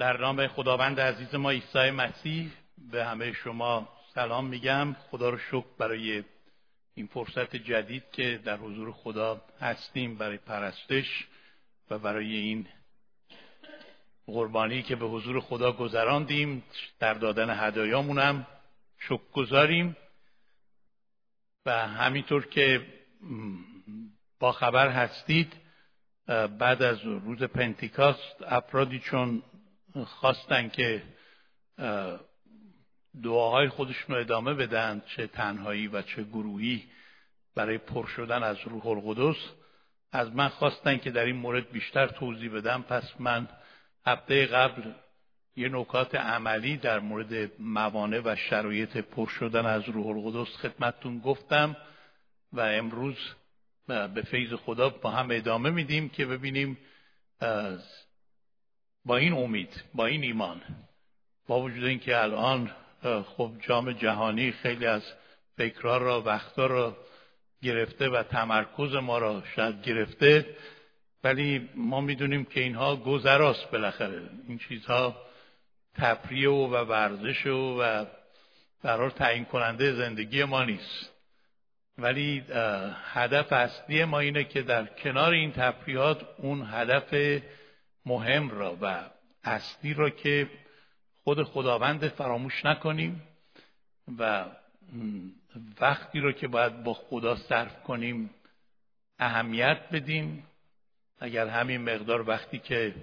در نام خداوند عزیز ما عیسی مسیح به همه شما سلام میگم. خدا رو شکر برای این فرصت جدید که در حضور خدا هستیم برای پرستش و برای این قربانی که به حضور خدا گذراندیم. در دادن هدایامونم شکر گذاریم و همینطور که با خبر هستید بعد از روز پنتیکاست افرادی چون خواستن که دعاهای خودشون رو ادامه بدن چه تنهایی و چه گروهی برای پر شدن از روح القدس. از من خواستن که در این مورد بیشتر توضیح بدم. پس من هفته قبل یه نکات عملی در مورد موانع و شرایط پر شدن از روح القدس خدمتتون گفتم و امروز به فیض خدا با هم ادامه میدیم که ببینیم با این امید با این ایمان با وجود اینکه الان خب جام جهانی خیلی از فکرها را وقتا را گرفته و تمرکز ما را شاید گرفته ولی ما می‌دونیم که اینها گذراست بالاخره. این چیزها تفریح و, و ورزش و, و قرار تعیین کننده زندگی ما نیست. ولی هدف اصلی ما اینه که در کنار این تفریحات اون هدف مهم را و اصلی را که خود خداوند فراموش نکنیم و وقتی رو که باید با خدا صرف کنیم اهمیت بدیم. اگر همین مقدار وقتی که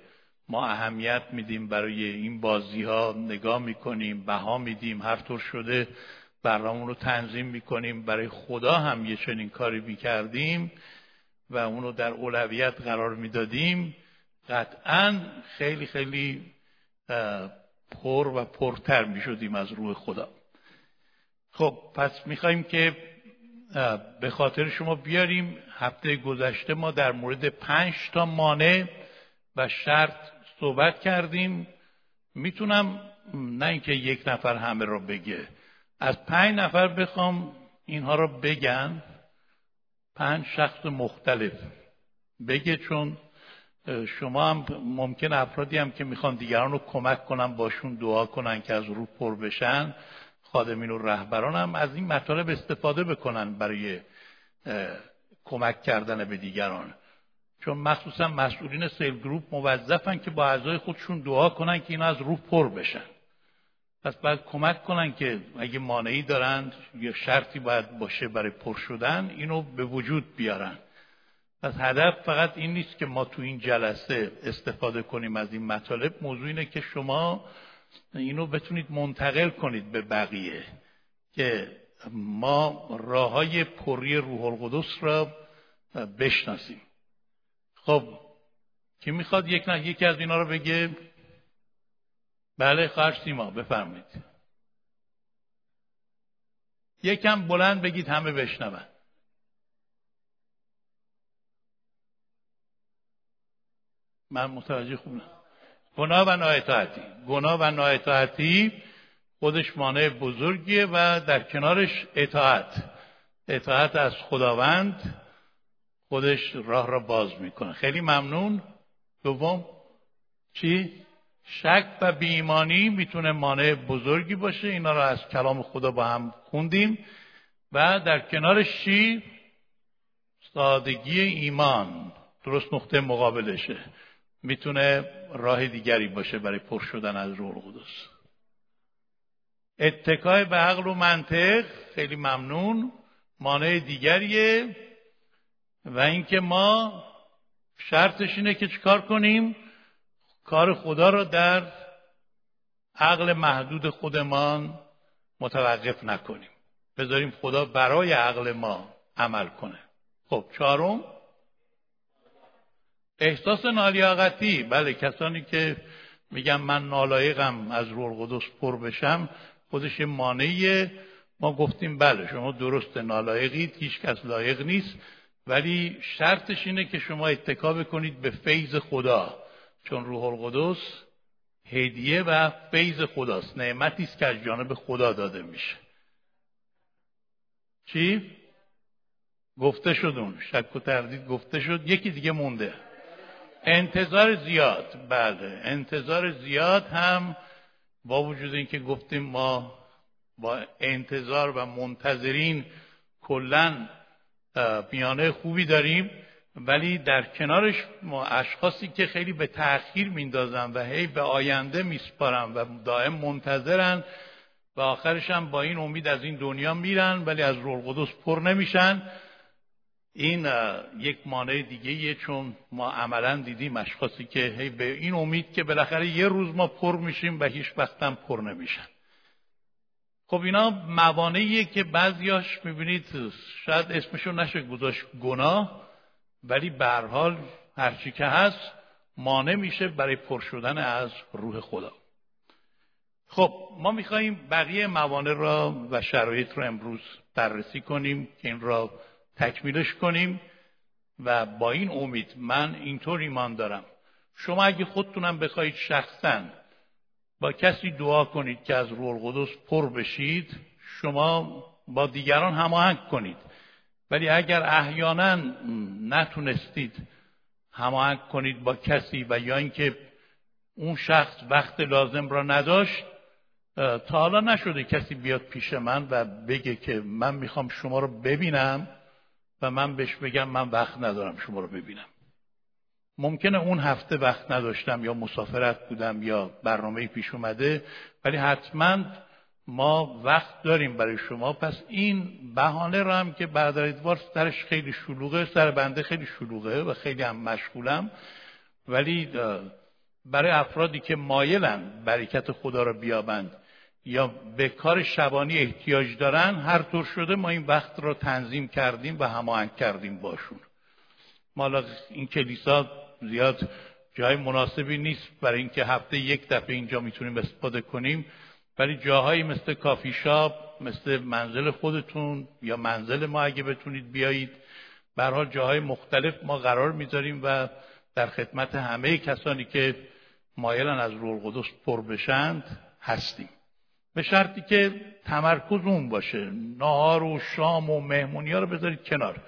ما اهمیت میدیم برای این بازی ها نگاه می‌کنیم بها میدیم هر طور شده برنامه رو تنظیم می‌کنیم. برای خدا هم یه چنین کاری می‌کردیم و اونو در اولویت قرار می‌دادیم. قطعا خیلی خیلی پر و پرتر می‌شدیم از روح خدا. خب پس می‌خوایم که به خاطر شما بیاریم هفته گذشته ما در مورد پنج تا مانع و شرط صحبت کردیم. می‌تونم نه اینکه یک نفر همه را بگه. از پنج نفر بخوام اینها را بگن. پنج شخص مختلف. بگه چون شما هم ممکن افرادی هم که می‌خوان دیگران رو کمک کنن باشون دعا کنن که از روح پر بشن خادمین و رهبران هم از این مطالب استفاده بکنن برای کمک کردن به دیگران. چون مخصوصا مسئولین سیل گروپ موظفن که با اعضای خودشون دعا کنن که این از روح پر بشن. پس باید کمک کنن که اگه مانعی دارند یا شرطی باید باشه برای پر شدن اینو به وجود بیارن. پس هدف فقط این نیست که ما تو این جلسه استفاده کنیم از این مطالب. موضوع اینه که شما اینو بتونید منتقل کنید به بقیه که ما راه های پری روح القدس را بشناسیم. خب کی می‌خواد یک نه یکی از اینا رو بگه؟ بله خواهر سیما بفرمایید. یکم بلند بگید همه بشنون. من متوجه خوب گناه و نااطاعتی. گناه و نااطاعتی خودش مانع بزرگیه و در کنارش اطاعت. اطاعت از خداوند خودش راه را باز می‌کنه. خیلی ممنون. دوم چی؟ شک و بیمانی می‌تونه مانع بزرگی باشه. اینا را از کلام خدا با هم خوندیم. و در کنارش چی؟ سادگی ایمان. درست نقطه مقابلشه. می‌تونه راه دیگری باشه برای پر شدن از روح القدس. اتکای به عقل و منطق خیلی ممنون مانع دیگریه و اینکه ما شرطش اینه که چیکار کنیم؟ کار خدا رو در عقل محدود خودمان متوقف نکنیم. بذاریم خدا برای عقل ما عمل کنه. خب چهارم احساس نالیاقتی. بله کسانی که میگن من نالایقم از روح القدس پر بشم خودش مانعیه. ما گفتیم بله شما درست نالایقید هیچ کس لایق نیست. ولی شرطش اینه که شما اتکا بکنید به فیض خدا. چون روح القدس هدیه و فیض خداست. نعمتی است که از جانب خدا داده میشه. چی؟ گفته شد اون. شک و تردید گفته شد. یکی دیگه مونده. انتظار زیاد بله. انتظار زیاد هم با وجود اینکه گفتیم ما با انتظار و منتظرین کلا میانه خوبی داریم ولی در کنارش ما اشخاصی که خیلی به تأخیر میندازن و هی به آینده میسپارن و دائم منتظرن و آخرش هم با این امید از این دنیا میرن ولی از قدس پر نمیشن. این یک مانع دیگه چون ما عملا دیدیم اشخاصی که هی به این امید که بالاخره یه روز ما پر میشیم و هیچ وقتم پر نمیشن. خب اینا موانعیه که بعضیاش می‌بینید شاید اسمشو نشه گذاشت گناه ولی به حال هرچی که هست مانع میشه برای پر شدن از روح خدا. خب ما میخواییم بقیه موانع را و شرایط را امروز بررسی کنیم که این را تکمیلش کنیم و با این امید من اینطور ایمان دارم. شما اگه خودتونم بخواید شخصا با کسی دعا کنید که از روح القدس پر بشید شما با دیگران هماهنگ کنید. ولی اگر احیانا نتونستید هماهنگ کنید با کسی و یا اینکه اون شخص وقت لازم را نداشت تا حالا نشده کسی بیاد پیش من و بگه که من می‌خوام شما رو ببینم. و من بهش بگم من وقت ندارم شما رو ببینم ممکنه اون هفته وقت نداشتم یا مسافرت بودم یا برنامه پیش اومده ولی حتما ما وقت داریم برای شما. پس این بهانه رو هم که برادر ادوار سرش خیلی شلوغه سر بنده خیلی شلوغه و خیلی هم مشغولم. ولی برای افرادی که مایلن برکت خدا رو بیابند یا به کار شبانی احتیاج دارن هر طور شده ما این وقت رو تنظیم کردیم و هماهنگ کردیم باشون. مالا این کلیسا زیاد جای مناسبی نیست برای اینکه هفته یک دفعه اینجا می‌تونیم استفاده کنیم. ولی جاهایی مثل کافی شاپ مثل منزل خودتون یا منزل ما اگه بتونید بیایید برحال جاهای مختلف ما قرار می‌ذاریم و در خدمت همه کسانی که مایلن از روح القدس پر بشند هستیم. به شرطی که تمرکز اون باشه. نهار و شام و مهمونی ها رو بذارید کنار.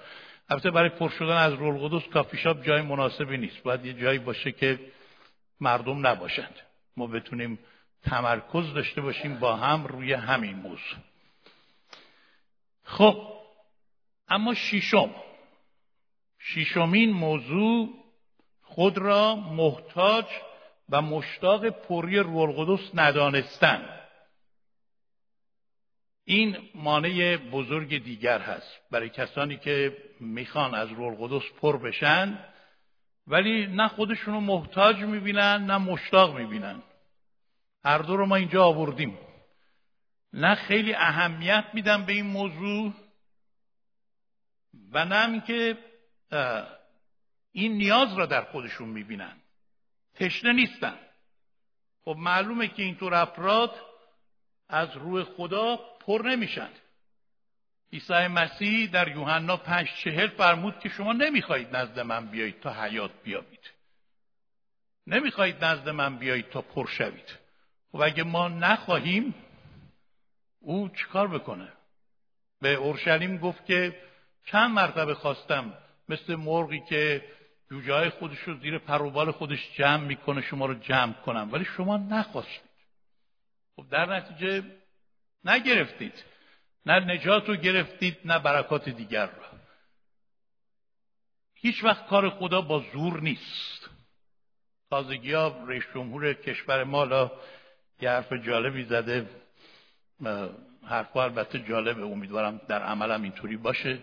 البته برای پر شدن از رول کافی شاپ جای مناسبی نیست. باید یه جایی باشه که مردم نباشند. ما بتونیم تمرکز داشته باشیم با هم روی همین موضوع. خب اما شیشم شیشمین موضوع خود را محتاج و مشتاق پری روح القدس ندانستن. این مانع بزرگ دیگر هست برای کسانی که می‌خوان از رول قدس پر بشن ولی نه خودشون رو محتاج می‌بینن نه مشتاق می‌بینن. هر دو رو ما اینجا آوردیم. نه خیلی اهمیت میدن به این موضوع و نه که این نیاز را در خودشون می‌بینن. تشنه نیستن. خب معلومه که اینطور افراد از روح خدا پر نمیشن عیسی مسیح در یوحنا پنج چهل فرمود که شما نمی‌خواهید نزد من بیایید تا حیات بیابید. نمی‌خواهید نزد من بیایید تا پر شوید. خب اگه ما نخواهیم او چیکار بکنه؟ به اورشلیم گفت که چند مرتبه خواستم مثل مرغی که جوجه های خودش رو زیر پروبال خودش جمع می‌کنه شما رو جمع کنم. ولی شما نخواستید. خب در نتیجه نگرفتید. نه نجات رو گرفتید نه برکات دیگر رو. هیچ وقت کار خدا با زور نیست. تازگی ها رئیس جمهور کشور مالا یه حرف جالبی زده. حرفا البته جالبه. امیدوارم در عملم اینطوری باشه.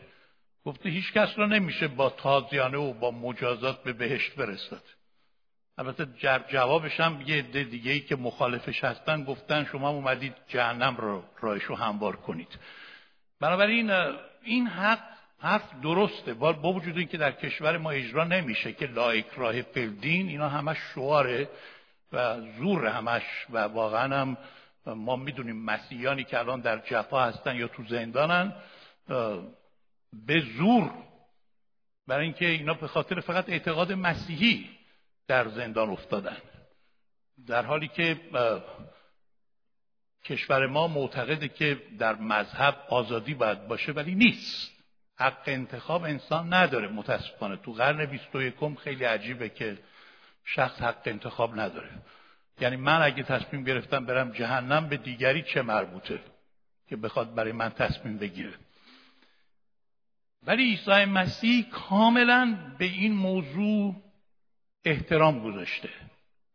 گفته هیچ کس را نمیشه با تازیانه و با مجازات به بهشت برسد البته جوابش هم یه عده دیگه ای که مخالفش هستن گفتن شما اومدید جهنم رو رایش رو هموار کنید. بنابراین این حق حرف درسته. با وجود اینکه در کشور ما اجرا نمیشه که لایک راه فلدین اینا همش شعاره و زور همش و واقعا هم ما می‌دونیم مسیحیانی که الان در جفا هستن یا تو زندانن به زور برای اینکه اینا به خاطر فقط اعتقاد مسیحی در زندان افتادن. در حالی که کشور ما معتقده که در مذهب آزادی باید باشه ولی نیست. حق انتخاب انسان نداره متاسفانه. تو قرن بیست و یکم خیلی عجیبه که شخص حق انتخاب نداره. یعنی من اگه تصمیم گرفتم برم جهنم به دیگری چه مربوطه که بخواد برای من تصمیم بگیره؟ ولی عیسی مسیح کاملا به این موضوع احترام گذاشته.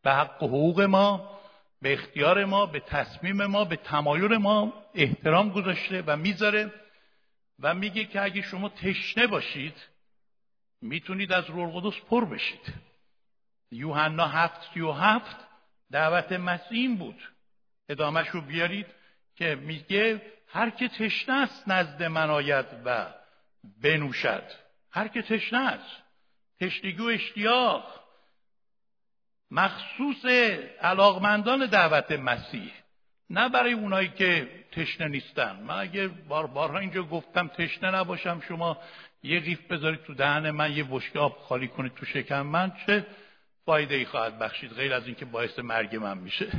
به حق و حقوق ما به اختیار ما به تصمیم ما به تمایل ما احترام گذاشته و می‌ذاره و میگه که اگه شما تشنه باشید می‌تونید از روح القدس پر بشید. یوحنا هفت سی و هفت دعوت مسیح بود. ادامهش رو بیارید که میگه هر که تشنه است نزد من آید و بنوشد. هر که تشنه است. تشنگی و اشتیاق. مخصوص علاقمندان دعوت مسیح نه برای اونایی که تشنه نیستن. من اگه بار بارها اینجا گفتم تشنه نباشم شما یه قیف بذارید تو دهن من یه بشکه آب خالی کنید تو شکم من چه فایده ای خواهد بخشید غیر از اینکه باعث مرگ من میشه.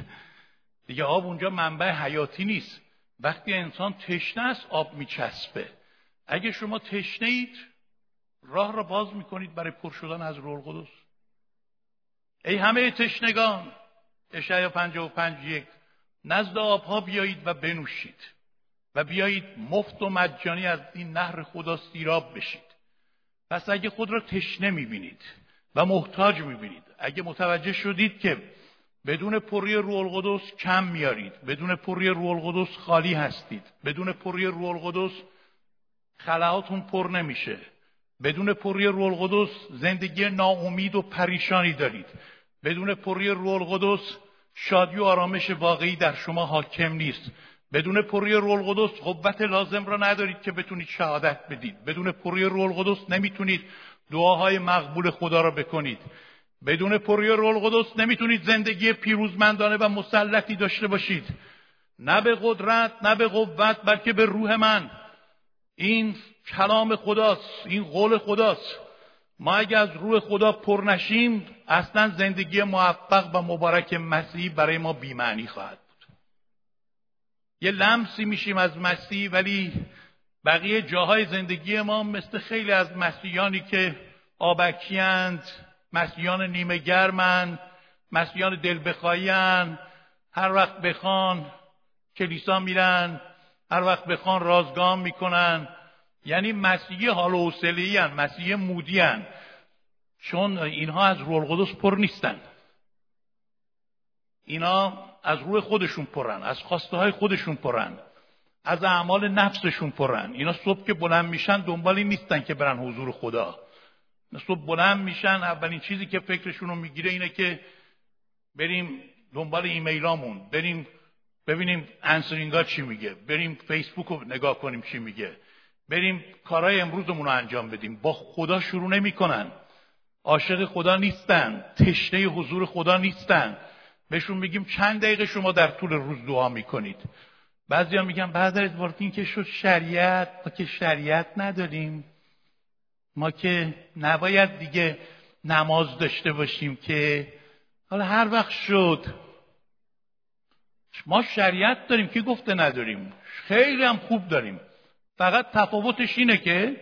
دیگه آب اونجا منبع حیاتی نیست. وقتی انسان تشنه است آب میچسبه. اگه شما تشنه اید راه را باز می‌کنید برای پر شدن از روح القدس. ای همه تشنگان اشعیا 55 یک نزد آبها بیایید و بنوشید و بیایید مفت و مجانی از این نهر خدا سیراب بشید. پس اگه خود را تشنه می‌بینید و محتاج می‌بینید اگه متوجه شدید که بدون پری روح القدس کم میارید بدون پری روح القدس خالی هستید بدون پری روح القدس خلاهاتون پر نمیشه بدون پری روح القدس زندگی ناامید و پریشانی دارید. بدون پری روح القدس شادی و آرامش واقعی در شما حاکم نیست. بدون پری روح القدس قوت لازم را ندارید که بتونید شهادت بدید. بدون پری روح القدس نمی‌تونید دعاهای مقبول خدا را بکنید. بدون پری روح القدس نمی‌تونید زندگی پیروزمندانه و مسلطی داشته باشید. نه به قدرت نه به قوت بلکه به روح من. این کلام خداست این قول خداست. ما اگر از روح خدا پر نشیم اصلا زندگی موفق و مبارک مسیحی برای ما بیمعنی خواهد بود. یه لمسی میشیم از مسیح ولی بقیه جاهای زندگی ما مثل خیلی از مسیحیانی که آبکیند مسیحیان نیمه گرمن مسیحیان دل هر وقت بخوان کلیسا میرن هر وقت بخوان رازگام می‌کنن. یعنی مسیحی حال و مسیحی مودی هن. چون اینها از روح القدس پر نیستن. اینا از روح خودشون پرن از خواسته های خودشون پرن از اعمال نفسشون پرن. اینا صبح که بلند میشن دنبالی نیستن که برن حضور خدا. صبح بلند میشن اولین چیزی که فکرشون رو می‌گیره اینه که بریم دنبال ایمیلامون بریم ببینیم انسرینگا چی میگه بریم فیسبوک رو نگاه کنیم چی میگه. بریم کارهای امروزمون رو انجام بدیم. با خدا شروع نمی‌کنن. عاشق خدا نیستن. تشنه حضور خدا نیستن. بهشون میگیم چند دقیقه شما در طول روز دعا می‌کنید. بعضی میگن بعد از این که شد شریعت ما که شریعت نداریم. ما که نباید دیگه نماز داشته باشیم که حالا هر وقت شد. ما شریعت داریم. که گفته نداریم؟ خیلی هم خوب داریم. فقط تفاوتش اینه که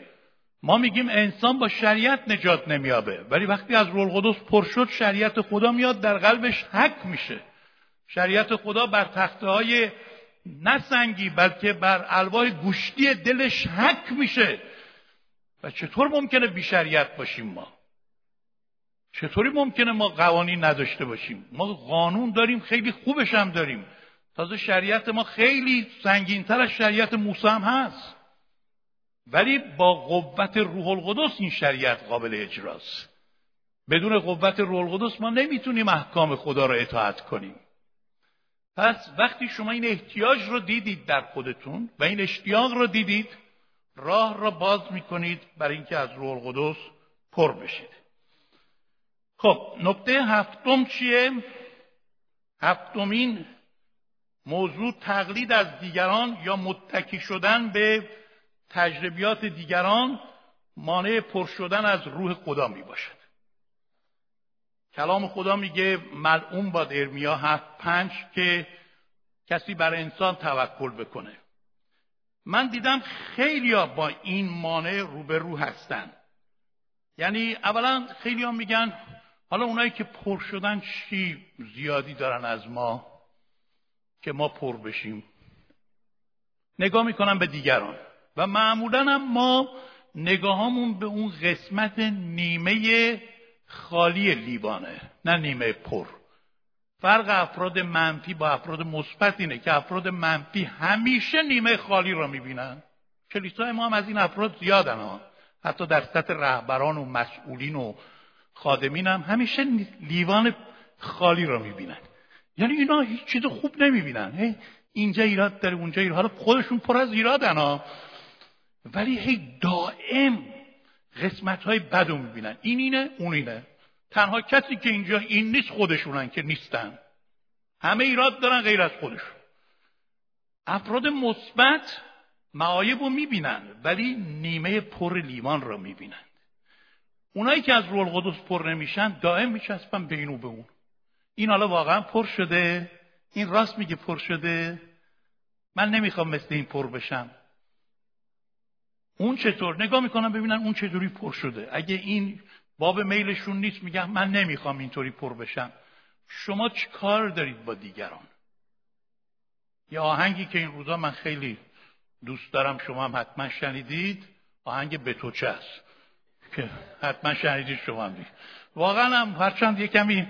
ما میگیم انسان با شریعت نجات نمیابه. ولی وقتی از رول قدس پر شد شریعت خدا میاد در قلبش حک میشه. شریعت خدا بر تخته های نسنگی بلکه بر الواح گوشتی دلش حک میشه. و چطور ممکنه بی شریعت باشیم ما؟ چطوری ممکنه ما قوانین نداشته باشیم؟ ما قانون داریم خیلی خوبش هم داریم. تازه شریعت ما خیلی سنگینتر از شریعت موسی هم هست. ولی با قوت روح القدس این شریعت قابل اجراست. بدون قوت روح القدس ما نمی‌تونیم احکام خدا را اطاعت کنیم. پس وقتی شما این احتیاج رو دیدید در خودتون و این اشتیاق رو دیدید راه را باز می‌کنید برای اینکه از روح القدس پر بشید. خب نکته هفتم چیه؟ هفتمین موضوع تقلید از دیگران یا متکی شدن به تجربیات دیگران مانع پر شدن از روح خدا می باشد. کلام خدا میگه ملعون باد ارمیا هفت پنج که کسی بر انسان توکل بکنه. من دیدم خیلی با این مانع روبرو هستن. یعنی اولا خیلی میگن حالا اونایی که پر شدن چی زیادی دارن از ما که ما پر بشیم. نگاه می‌کنم به دیگران. و معمولا هم ما نگاهامون به اون قسمت نیمه خالی لیوانه نه نیمه پر. فرق افراد منفی با افراد مثبت اینه که افراد منفی همیشه نیمه خالی را می‌بینن. کلیسای ما هم از این افراد زیادن ها. حتی در سطح رهبران و مسئولین و خادمین هم همیشه لیوان خالی را می‌بینن. یعنی اینا هیچ چیز خوب نمی‌بینن. اینجا ایراد داره اونجا ایراد. حالا خودشون پر از ایرادن ها. ولی هی دائم قسمت های بد رو می‌بینن. این اینه اون اینه. تنها کسی که اینجا این نیست خودشونن که نیستن. همه ایراد دارن غیر از خودشون. افراد مثبت معایب رو می‌بینن ولی نیمه پر لیوان رو می‌بینن. اونایی که از رول قدس پر نمیشن دائم میچسبن به این به اون. این حالا واقعا پر شده این راست میگه پر شده. من نمی‌خوام مثل این پر بشم. اون چطور؟ نگاه می‌کنم ببینن اون چطوری پر شده. اگه این باب میلشون نیست میگم من نمی‌خوام اینطوری پر بشم. شما چی کار دارید با دیگران؟ یه آهنگی که این روزا من خیلی دوست دارم شما هم حتما شنیدید. آهنگ بتوچه است که حتما شنیدید شما هم واقعا هم هرچند یه کمی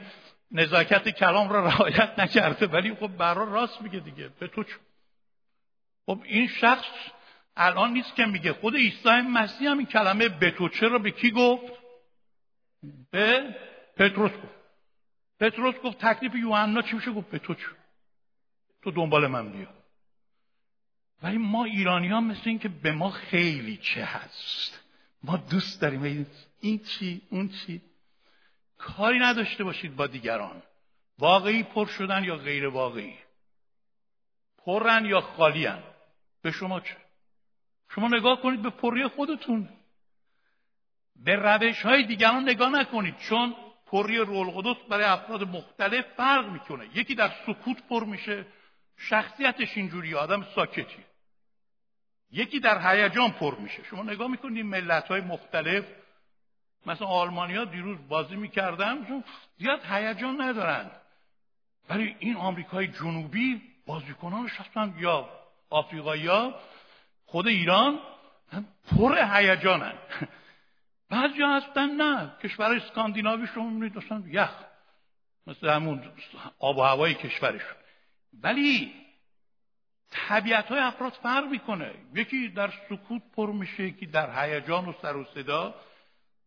نزاکت کلام را رعایت نکرده ولی خب برا راست میگه دیگه. به تو خب این شخص الان نیست که میگه. خود عیسی مسیح هم این کلمه به تو چرا به کی گفت؟ به پتروس گفت. پتروس گفت تکلیف یوحنا چی میشه؟ گفت تو تو دنبال من بیا. ولی ما ایرانی ها مثل این که به ما خیلی چه هست. ما دوست داریم. این چی؟ اون چی؟ کاری نداشته باشید با دیگران. واقعی پر شدن یا غیر واقعی؟ پرن یا خالین به شما چه؟ شما نگاه کنید به پری خودتون. به روش های دیگران نگاه نکنید چون پری رول قدس برای افراد مختلف فرق می‌کنه. یکی در سکوت پر میشه شخصیتش اینجوری آدم ساکتی. یکی در هیجان پر میشه. شما نگاه می‌کنید ملت های مختلف مثلا آلمانیا دیروز بازی می‌کردن چون زیاد هیجان ندارن. ولی این آمریکای جنوبی بازیکنانش هستن یا آفریقایی خود ایران پر هیجانن. بعضی هستن نه کشور اسکاندیناوی شما می‌بینید داشتن یخ مثل همون آب و هوای کشورشون. ولی طبیعت های افراد فرق می‌کنه. یکی در سکوت پر میشه یکی در هیجان و سر و صدا.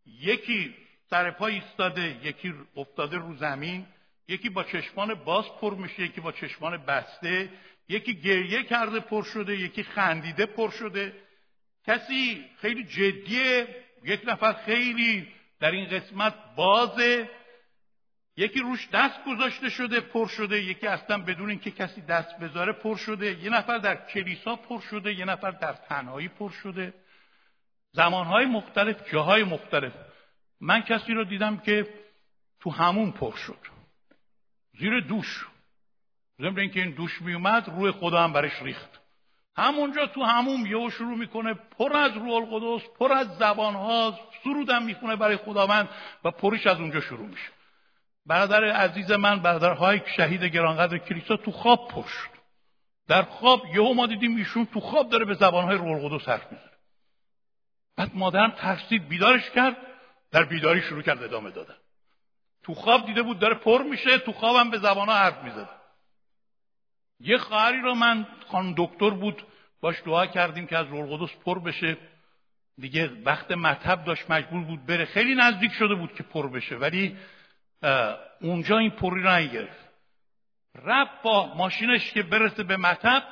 یکی سر پا ایستاده یکی افتاده رو زمین. یکی با چشمان باز پر میشه یکی با چشمان بسته. یکی گریه کرده پر شده یکی خندیده پر شده. کسی خیلی جدیه یک نفر خیلی در این قسمت بازه. یکی روش دست گذاشته شده پر شده یکی اصلا بدون اینکه کسی دست بذاره پر شده. یه نفر در کلیسا پر شده یه نفر در تنهایی پر شده. زمانهای مختلف جاهای مختلف. من کسی رو دیدم که تو همون پر شد. زیر دوش. ضمن اینکه این دوش میومد روی خدا هم برش ریخت. همونجا تو همون یهو شروع می‌کنه پر از روح القدس پر از زبانها سرودم می‌خونه برای خداوند و پرش از اونجا شروع میشه. برادر عزیز من برادرهای شهید گرانقدر کلیسا تو خواب پر شد در خواب یهو ما دیدیم ایشون تو خواب داره به زبانهای روح القدس حرف می‌زنه. بعد مادرم ترسید بیدارش کرد در بیداری شروع کرد ادامه دادن. تو خواب دیده بود داره پر میشه تو خوابم به زبان ها حرف می‌زد یه خواهری رو من خانم دکتر بود باش دعا کردیم که از روح القدس پر بشه. دیگه وقت مطب داشت مجبور بود بره. خیلی نزدیک شده بود که پر بشه ولی اونجا این پری رو نگرفت رفت با ماشینش که برسه به مطب.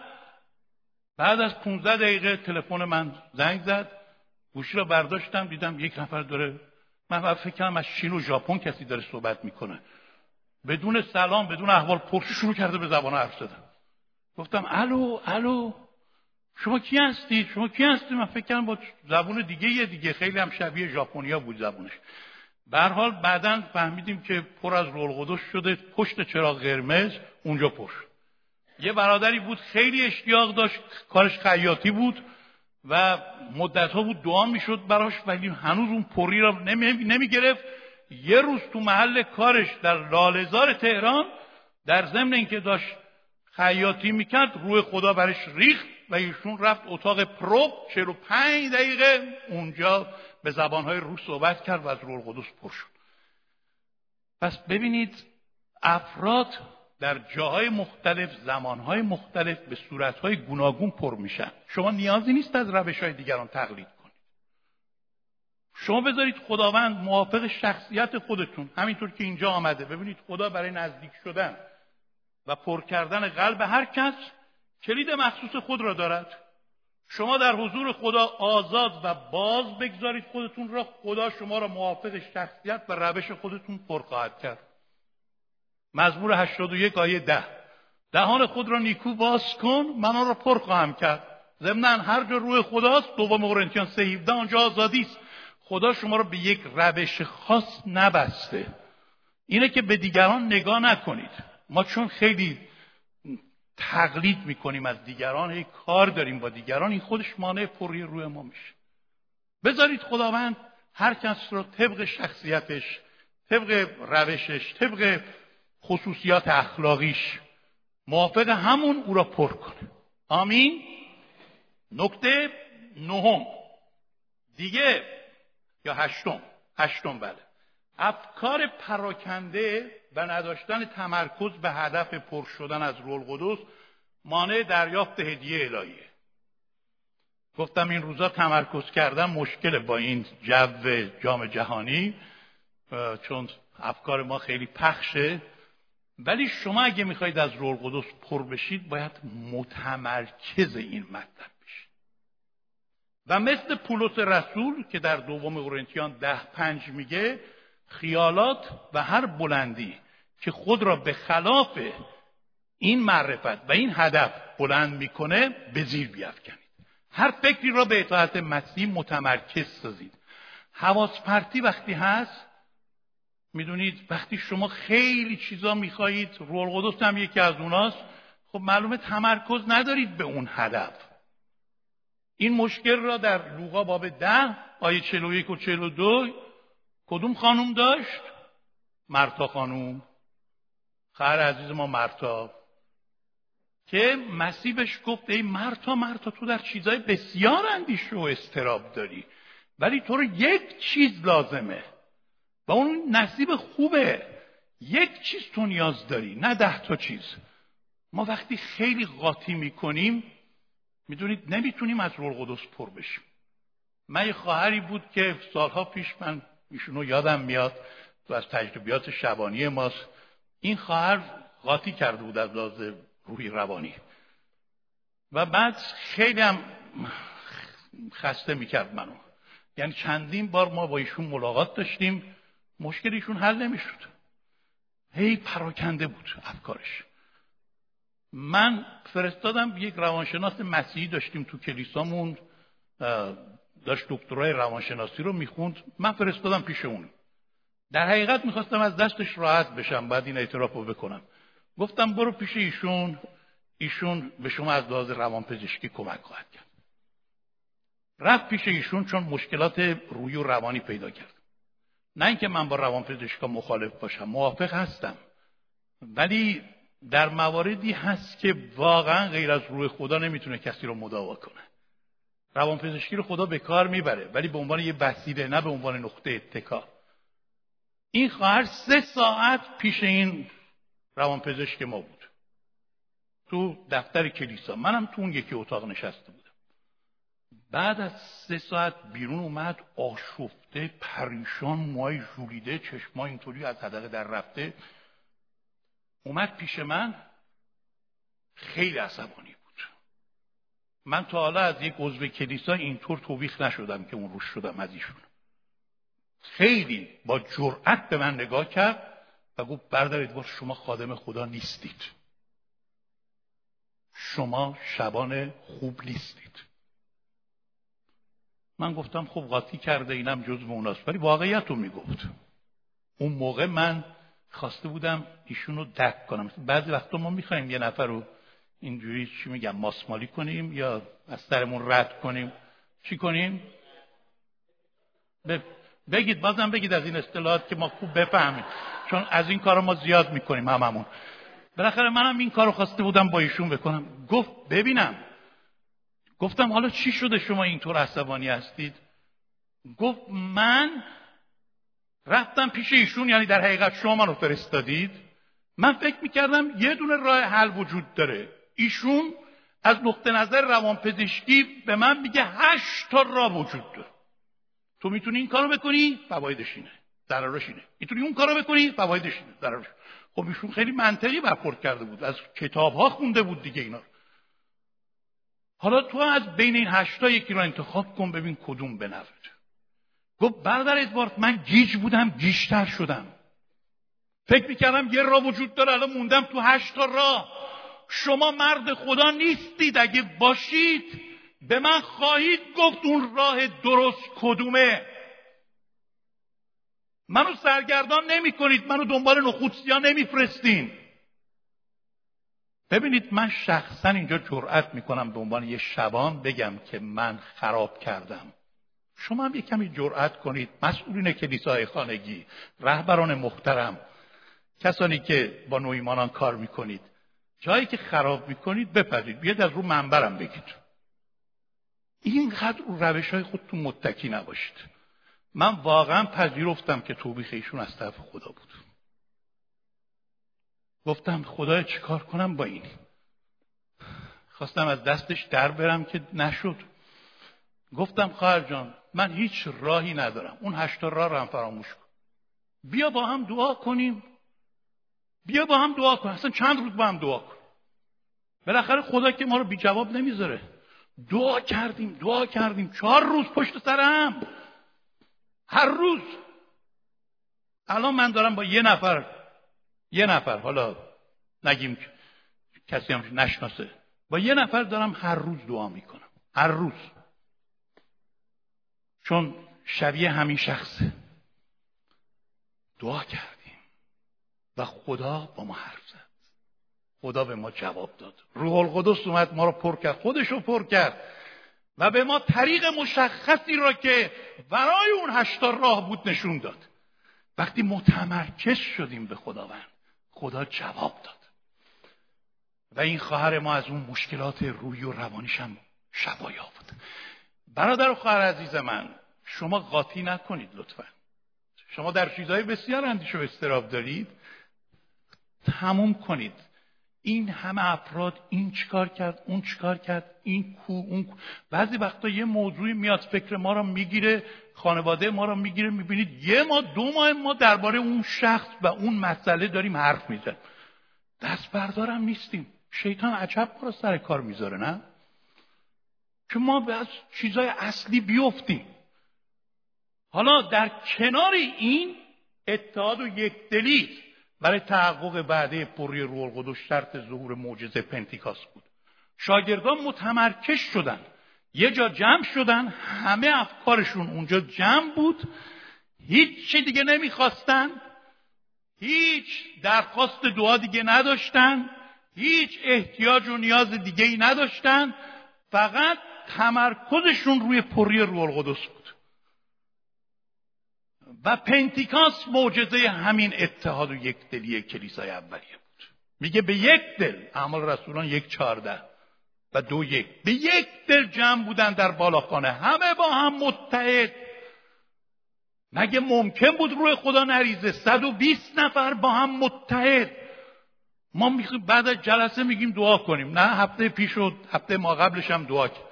بعد از 15 دقیقه تلفن من زنگ زد. گوشی رو برداشتم دیدم یک نفر داره. من فکر کنم از چین و ژاپن کسی داره صحبت می‌کنه. بدون سلام بدون احوال پرسی شروع کرده به زبان حرف زدن. گفتم الو الو شما کی هستید شما کی هستید من فکر کنم با زبون دیگه یه دیگه. خیلی هم شبیه ژاپنیا بود زبونش. به حال بعدا فهمیدیم که پر از رول شده پشت چراغ قرمز اونجا پر. یه برادری بود خیلی اشتیاق داشت کارش خیاطی بود و مدت ها بود دعا می‌شد براش ولی هنوز اون پری را نمی, نمی گرفت یه روز تو محل کارش در لالزار تهران در ضمن اینکه داشت خیاطی می‌کرد روی خدا برش ریخت و ایشون رفت اتاق پروب 45 دقیقه اونجا به زبانهای روس صحبت کرد و از روح القدس پر شد. پس ببینید افراد در جاهای مختلف زمانهای مختلف به صورتهای گوناگون پر میشن. شما نیازی نیست از روش های دیگران تقلید کنید. شما بذارید خداوند موافق شخصیت خودتون. همینطور که اینجا آمده. ببینید خدا برای نزدیک شدن. و پر کردن قلب هر کس کلید مخصوص خود را دارد. شما در حضور خدا آزاد و باز بگذارید خودتون را. خدا شما را موافق شخصیت و روش خودتون پر خواهد کرد. مزمور 81 آیه ده. دهان خود را نیکو باز کن من آن را پر خواهم کرد. ضمنا هر جا روی خداست دوم قرنتیان 3 آنجا آزادی است. خدا شما را به یک روش خاص نبسته. اینه که به دیگران نگاه نکنید. ما چون خیلی تقلید می‌کنیم از دیگران هی کار داریم با دیگران این خودش مانع پری روی ما میشه. بذارید خداوند هر کس رو طبق شخصیتش طبق روشش طبق خصوصیات اخلاقیش موافق همون او را پر کنه. آمین. نکته نهم. دیگه یا هشتم. هشتم بله. افکار پراکنده و نداشتن تمرکز به هدف پر شدن از رول قدس مانع دریافت هدیه الهیه گفتم این روزا تمرکز کردن مشکل با این جو جام جهانی چون افکار ما خیلی پخشه. ولی شما اگه می‌خواهید از رول قدس پر بشید باید متمرکز این مطلب بشید. و مثل پولس رسول که در دوم قرنتیان ده پنج میگه خیالات و هر بلندی که خود را به خلاف این معرفت و این هدف بلند می‌کنه به زیر بیافکنید. هر فکری را به اطاعت مسیح متمرکز سازید. حواس پرتی وقتی هست می‌دونید وقتی شما خیلی چیزا می‌خواهید رول قدس هم یکی از اوناست خب معلومه تمرکز ندارید به اون هدف. این مشکل را در لوقا باب ده آیه 41 و 42 کدوم خانوم داشت؟ مرتا خانوم خواهر عزیز ما مرتا. که مسیح بهش گفت ای مرتا مرتا تو در چیزهای بسیار اندیشه و استراب داری. ولی تو رو یک چیز لازمه. و اون نصیب خوبه. یک چیز تو نیاز داری نه ده تا چیز. ما وقتی خیلی قاطی می‌کنیم می‌دونید نمی‌تونیم از رول قدس پر بشیم. من یه خواهری بود که سالها پیش من ایشونو یادم میاد تو از تجربیات شبانی ماست. این خواهر قاطی کرده بود از لحاظ روحی روانی. و بعد خیلی هم خسته می‌کرد منو. یعنی چندین بار ما با ایشون ملاقات داشتیم مشکل ایشون حل نمی‌شد. هی پراکنده بود افکارش. من فرستادم یک روانشناس مسیحی داشتیم تو کلیسامون داشت دکترای روانشناسی رو می‌خوند من فرستادم پیش اون. در حقیقت می‌خواستم از دستش راحت بشم بعد این اعتراف رو بکنم. گفتم برو پیش ایشون ایشون به شما از لحاظ روانپزشکی کمک خواهد کرد. رفت پیش ایشون چون مشکلات روی و روانی پیدا کرد. نه اینکه من با روانپزشکا مخالف باشم موافق هستم. ولی در مواردی هست که واقعا غیر از روی خدا نمی‌تونه کسی رو مداوا کنه. روانپزشکی رو خدا به کار می‌بره ولی به عنوان یه وسیله نه به عنوان نقطه اتکا. این خواهر سه ساعت پیش این روانپزشک ما بود. تو دفتر کلیسا. منم تو اون یکی اتاق نشسته بودم. بعد از سه ساعت بیرون اومد آشفته پریشان موهای ژولیده چشما اینطوری از حدقه در رفته. اومد پیش من. خیلی عصبانی بود. من تا حالا از یک عضو کلیسا اینطور توبیخ نشدم که اون روش شدم از ایشون. خیلی با جرأت به من نگاه کرد و گفت بردارید بار شما خادم خدا نیستید. شما شبان خوب نیستید. من گفتم خب قاطی کرده اینم جز اوناست. ولی واقعیت رو می‌گفت. اون موقع من خواسته بودم ایشون رو دک کنم بعضی وقتا ما می‌خوایم یه نفر رو اینجوری چی میگم ماسمالی کنیم یا از سرمون رد کنیم. چی کنیم؟ بگید بازم بگید از این اصطلاحات که ما خوب بفهمیم چون از این کار ما زیاد می‌کنیم هممون. بالاخره منم این کارو خواسته بودم با ایشون بکنم. گفت ببینم. گفتم حالا چی شده شما اینطور عصبانی هستید؟ گفت من رفتم پیش ایشون یعنی در حقیقت شما منو فرستادید. من فکر می‌کردم یه دونه راه حل وجود داره. ایشون از نقطه نظر روانپزشکی به من میگه هشت تا راه وجود داره. تو می‌تونی این کارو بکنی فوایدش اینه ضررش اینه. می‌تونی اون کارو بکنی فوایدش اینه ضررش خب ایشون خیلی منطقی برخورد کرده بود از کتاب ها خونده بود دیگه اینا حالا تو از بین این هشتا یکی رو انتخاب کن ببین کدوم به گفت برادر ادوارد من گیج بودم گیجتر شدم. فکر می‌کردم یه راه وجود داره الان موندم تو هشتا راه. شما مرد خدا نیستید اگه باشید به من خواهید گفت اون راه درست کدومه. منو سرگردان نمی کنید منو دنبال نخودسیا نمیفرستین. ببینید من شخصا اینجا جرأت می‌کنم به عنوان یه شبان بگم که من خراب کردم. شما هم یه کمی جرأت کنید. مسئولین کلیسای خانگی رهبران محترم کسانی که با نویمانان کار می‌کنید. جایی که خراب می‌کنید بپذید بیاد از رو منبرم بگید. اینقدر رو روش های خودتون متکی نباشید. من واقعا پذیرفتم که توبیخ ایشون از طرف خدا بود. گفتم خدای چیکار کنم با این؟ خواستم از دستش در برم که نشد. گفتم خواهر جان من هیچ راهی ندارم. اون هشتا راه رو هم فراموش کن. بیا با هم دعا کنیم. بیا با هم دعا کنیم اصلا چند روز با هم دعا کن. بالاخره خدا که ما رو بی جواب نمی‌ذاره. دعا کردیم دعا کردیم. چهار روز پشت سر هم هر روز. الان من دارم با یه نفر یه نفر حالا نگیم کسی هم نشناسه. با یه نفر دارم هر روز دعا می‌کنم. هر روز. چون شبیه همین شخصه. دعا کردیم. و خدا با ما حرف زد. خدا به ما جواب داد. روح القدس اومد ما رو پر کرد خودش رو پر کرد و به ما طریق مشخصی را که ورای اون هشتا راه بود نشون داد. وقتی متمرکز شدیم به خداوند خدا جواب داد. و این خواهر ما از اون مشکلات روی و روانیش هم شفا یافت برادر و خواهر عزیز من شما قاطی نکنید لطفا. شما در چیزهای بسیار اندیش و استراب دارید تموم کنید. این همه افراد این چیکار کرد اون چیکار کرد این کو اون کو. بعضی وقتا یه موضوعی میاد فکر ما رو می‌گیره خانواده ما رو می‌گیره می‌بینید یه ما دو ماه ما درباره اون شخص و اون مسئله داریم حرف می‌زنیم. دست بردارم نیستیم. شیطان عجب ما رو سر کار می‌ذاره نه؟ که ما به از چیزای اصلی بیفتیم. حالا در کنار این اتحاد و یکدلی برای تحقق بعده پری روح القدس شرط ظهور معجزه پنتیکاس بود. شاگردان متمرکز شدن. یه جا جمع شدن. همه افکارشون اونجا جمع بود. هیچ چی دیگه نمی‌خواستن. هیچ درخواست دعا دیگه نداشتن. هیچ احتیاج و نیاز دیگه ای نداشتن. فقط تمرکزشون روی پری روح القدس بود. و پنتیکاس معجزه همین اتحاد و یک دلی کلیسای اولیه بود. میگه به یک دل اعمال رسولان یک چارده و دو یک. به یک دل جمع بودن در بالاخانه. همه با هم متحد. مگه ممکن بود روی خدا نریزه؟ 120 نفر با هم متحد. ما بعد از جلسه میگیم دعا کنیم. نه هفته پیش شد هفته ما قبلش هم دعا کرد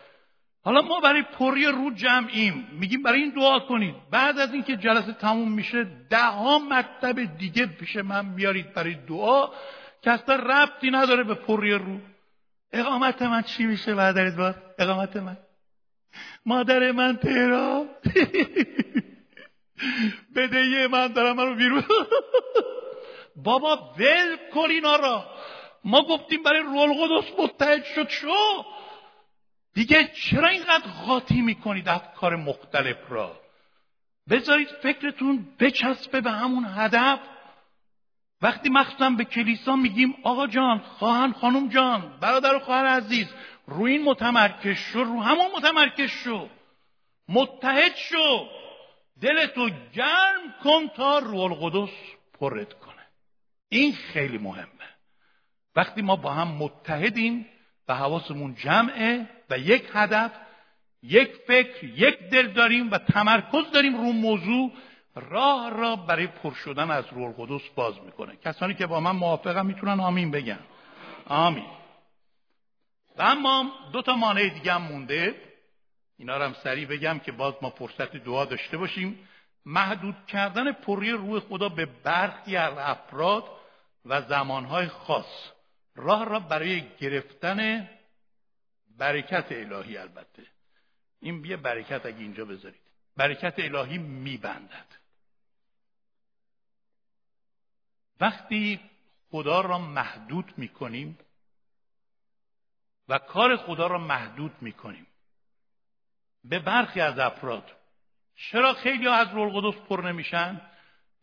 حالا ما برای پری رو جمعیم. میگیم برای این دعا کنید بعد از اینکه جلسه تموم میشه ده ها مکتب دیگه پیش من میارید برای دعا که اصلا ربطی نداره به پری رو. اقامت من چی میشه بعد ادوار اقامت من. مادر من تهران. بدهی من دارم منو بیرون. بابا ول کن اینا را. ما گفتیم برای رول قدس متحد شد شو. دیگه چرا اینقدر قاطی می‌کنید افکار مختلف را؟ بذارید فکرتون بچسبه به همون هدف. وقتی مخصوصا به کلیسا میگیم آقا جان خواهن خانم جان برادر و خواهر عزیز رو این متمرکز شو رو همون متمرکز شو. متحد شو. دلتو گرم کن تا روح القدس پرت کنه. این خیلی مهمه. وقتی ما با هم متحدیم و حواسمون جمعه و یک هدف یک فکر یک دل داریم و تمرکز داریم رو موضوع. راه را برای پر شدن از روح القدس باز می‌کنه. کسانی که با من موافقم می‌تونن آمین بگن. آمین. و اما دو تا مانع دیگه هم مونده. اینا رو هم سریع بگم که باز ما فرصت دعا داشته باشیم. محدود کردن پری روح خدا به برخی از افراد و زمانهای خاص. راه را برای گرفتن برکت الهی البته. این بیه برکت اگه اینجا بذارید. برکت الهی میبندد. وقتی خدا را محدود می‌کنیم و کار خدا را محدود می‌کنیم به برخی از افراد چرا خیلی از روح پر نمیشن؟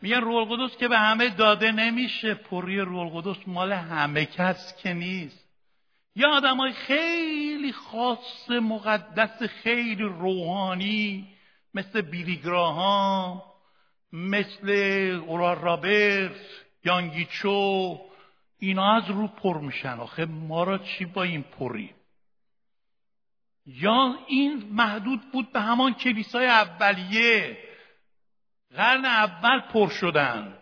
میگن روح که به همه داده نمیشه. پری روح مال همه کس که نیست. یا آدم های خیلی خاص مقدس خیلی روحانی مثل بیلیگراهام مثل اورا رابرت یانگیچو اینا از رو پر میشن. آخه ما را چی با این پری؟ یا این محدود بود به همان کلیسای اولیه. قرن اول پر شدن.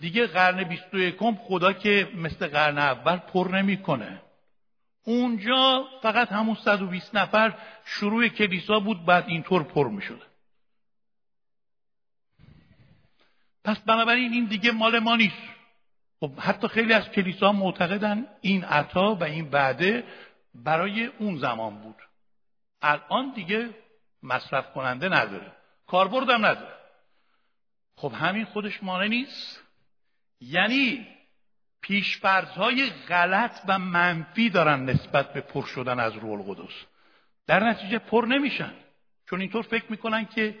دیگه قرن بیست و یکم خدا که مثل قرن اول پر نمی‌کنه. اونجا فقط همون 120 نفر شروع کلیسا بود بعد اینطور پر می‌شد. پس بنابراین این دیگه مال ما نیست. خب حتی خیلی از کلیسا معتقدن این عطا و این بعده برای اون زمان بود. الان دیگه مصرف کننده نداره. کاربردم نداره. خب همین خودش مانع نیست. یعنی پیشفرزهای غلط و منفی دارن نسبت به پر شدن از روح القدس. در نتیجه پر نمیشن. چون اینطور فکر می‌کنن که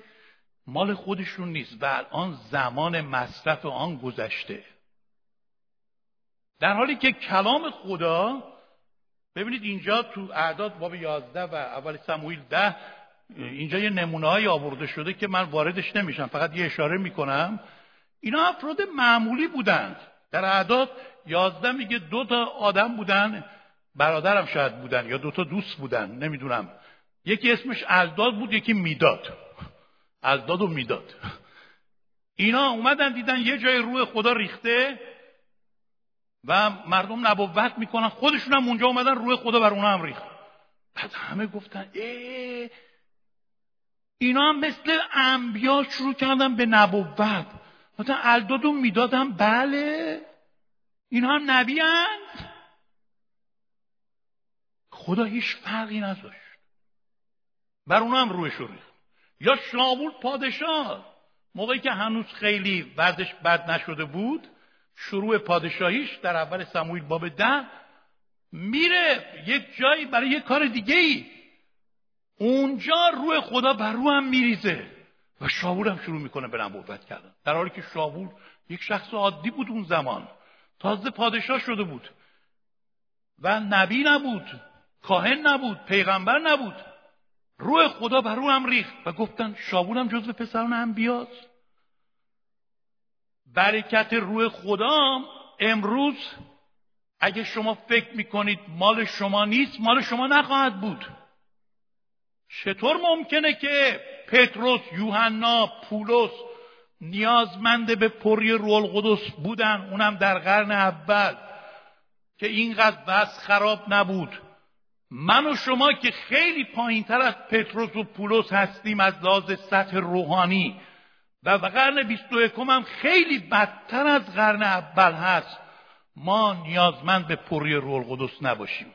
مال خودشون نیست و الان زمان مصرف آن گذشته. در حالی که کلام خدا ببینید اینجا تو اعداد باب 11 و اول سموئیل ده اینجا یه نمونه های آورده شده که من واردش نمیشم. فقط یه اشاره می‌کنم. اینا افراد معمولی بودند. در اعداد یازده میگه دو تا آدم بودن برادرم شاید بودن یا دو تا دوست بودن نمی‌دونم. یکی اسمش الداد بود یکی می‌داد. الداد و می‌داد. اینا اومدن دیدن یه جای روح خدا ریخته و مردم نبوت می‌کنن. خودشون هم اونجا اومدن روح خدا بر اونا هم ریخت. بعد همه گفتن ای اینا هم مثل انبیا شروع کردن به نبوت. مثلا الداد و می‌دادم بله. اینها هم نبی خدا هیچ فرقی نذاشت بر اونا هم روش ریخت. یا شاول پادشاه موقعی که هنوز خیلی وضعش بد نشده بود شروع پادشاهیش در اول سموئیل باب ده میره یک جایی برای یک کار دیگه ای اونجا روح خدا بر رو هم میریزه و شاول هم شروع می‌کنه به نبوت کردن. در حالی که شاول یک شخص عادی بود اون زمان. تازه پادشاه شده بود. و نبی نبود کاهن نبود پیغمبر نبود. روح خدا بر رو هم ریخت. و گفتن شاول هم جزو پسران انبیاست. برکت روح خدا امروز اگه شما فکر می‌کنید مال شما نیست مال شما نخواهد بود. چطور ممکنه که پتروس یوحنا پولس نیازمند به پری روح القدس بودن. اونم در قرن اول. که اینقدر وضع خراب نبود. من و شما که خیلی پایین تر از پتروس و پولس هستیم از لحاظ سطح روحانی. و قرن بیست و هم خیلی بدتر از قرن اول هست. ما نیازمند به پری روح القدس نباشیم.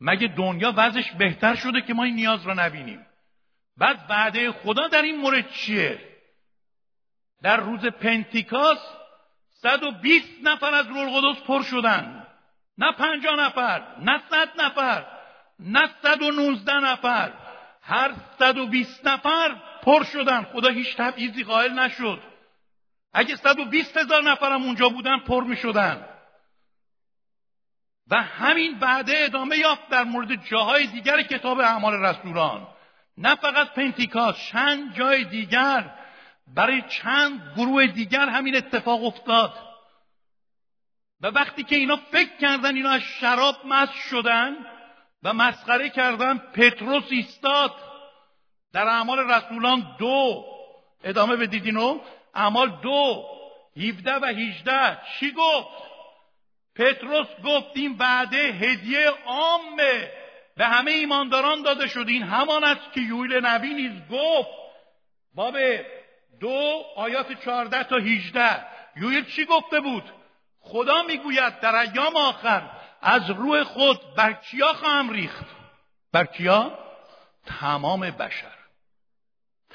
مگه دنیا وضعش بهتر شده که ما این نیاز را نبینیم؟ بعد وعده خدا در این مورد چیه؟ در روز پنتیکاس 120 نفر از روح القدس پر شدن. نه پنجاه نفر نه صد نفر نه صد و نوزده نفر. هر صد و بیست نفر پر شدن. خدا هیچ تبعیضی قائل نشد. اگه صد و بیست هزار نفرم اونجا بودن پر می شدن. و همین بعده ادامه یافت در مورد جاهای دیگر کتاب اعمال رسولان. نه فقط پنتیکاس چند جای دیگر برای چند گروه دیگر همین اتفاق افتاد. و وقتی که اینا فکر کردن اینا از شراب مست شدن و مسخره کردن پتروس ایستاد. در اعمال رسولان دو. ادامه بدید اینو. اعمال دو 17 و 18 چی گفت؟ پتروس گفت این وعده هدیه عامه. به همه ایمانداران داده شد. این همان است که یویل نبی نیز گفت. باب دو آیات 14 تا 18 یویل چی گفته بود؟ خدا می‌گوید در ایام آخر از روح خود بر کیا خواهم ریخت؟ بر کیا؟ تمام بشر.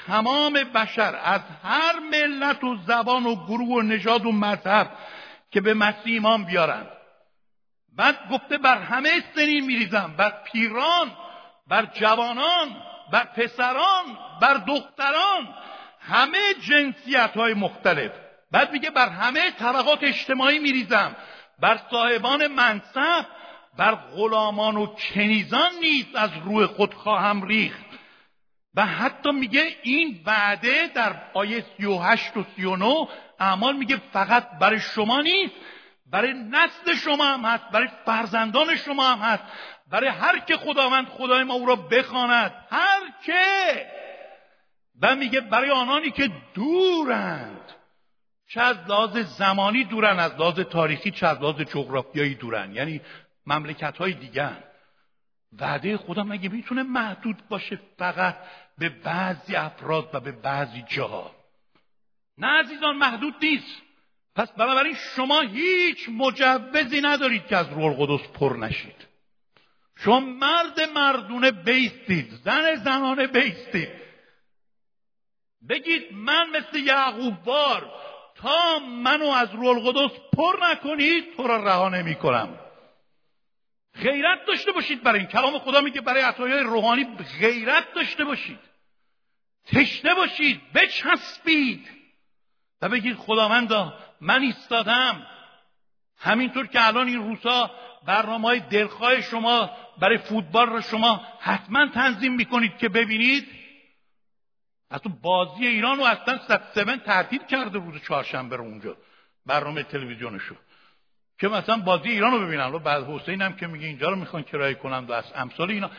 تمام بشر از هر ملت و زبان و گروه و نژاد و مذهب که به مسیح ایمان بیارند. بعد گفته بر همه سنین میریزم. بر پیران بر جوانان بر پسران بر دختران. همه جنسیت های مختلف. بعد میگه بر همه طبقات اجتماعی میریزم. بر صاحبان منصب بر غلامان و کنیزان نیز از روی خود خواهم ریخت. و حتی میگه این وعده در آیه 38 و 39 اعمال میگه فقط برای شما نیست برای نسل شما هم هست برای فرزندان شما هم هست برای هر که خداوند خدای ما او را بخواند. هر که! و میگه برای آنانی که دورند چه از لحاظ زمانی دورن از لحاظ تاریخی چه از لحاظ جغرافیایی دورن. یعنی مملکت های دیگر. وعده خدا مگه می‌تونه محدود باشه فقط به بعضی افراد و به بعضی جاها؟ نه عزیزان محدود نیست. پس بنابراین شما هیچ مجوزی ندارید که از روح القدس پر نشید. شما مرد مردونه بیستید زن زنانه بیستید. بگید من مثل یعقوب بار تا منو از روح القدس پر نکنید تو را رها نمی کنم غیرت داشته باشید برای این. کلام خدا میگه برای عطایای روحانی غیرت داشته باشید. تشنه باشید بچسبید. و بگید خداوندا من ایستادم. همینطور که الان این روزها برنامه های دلخواه شما برای فوتبال را شما حتما تنظیم می‌کنید که ببینید. تو بازی ایران رو اصلا سبن تعطیل کرده روز چهارشنبه رو اونجا برنامه تلویزیونشو. که مثلا بازی ایران رو ببینن. و بعد حسین هم که میگه اینجا رو می‌خوان کرایه کنند و از امثال اینا.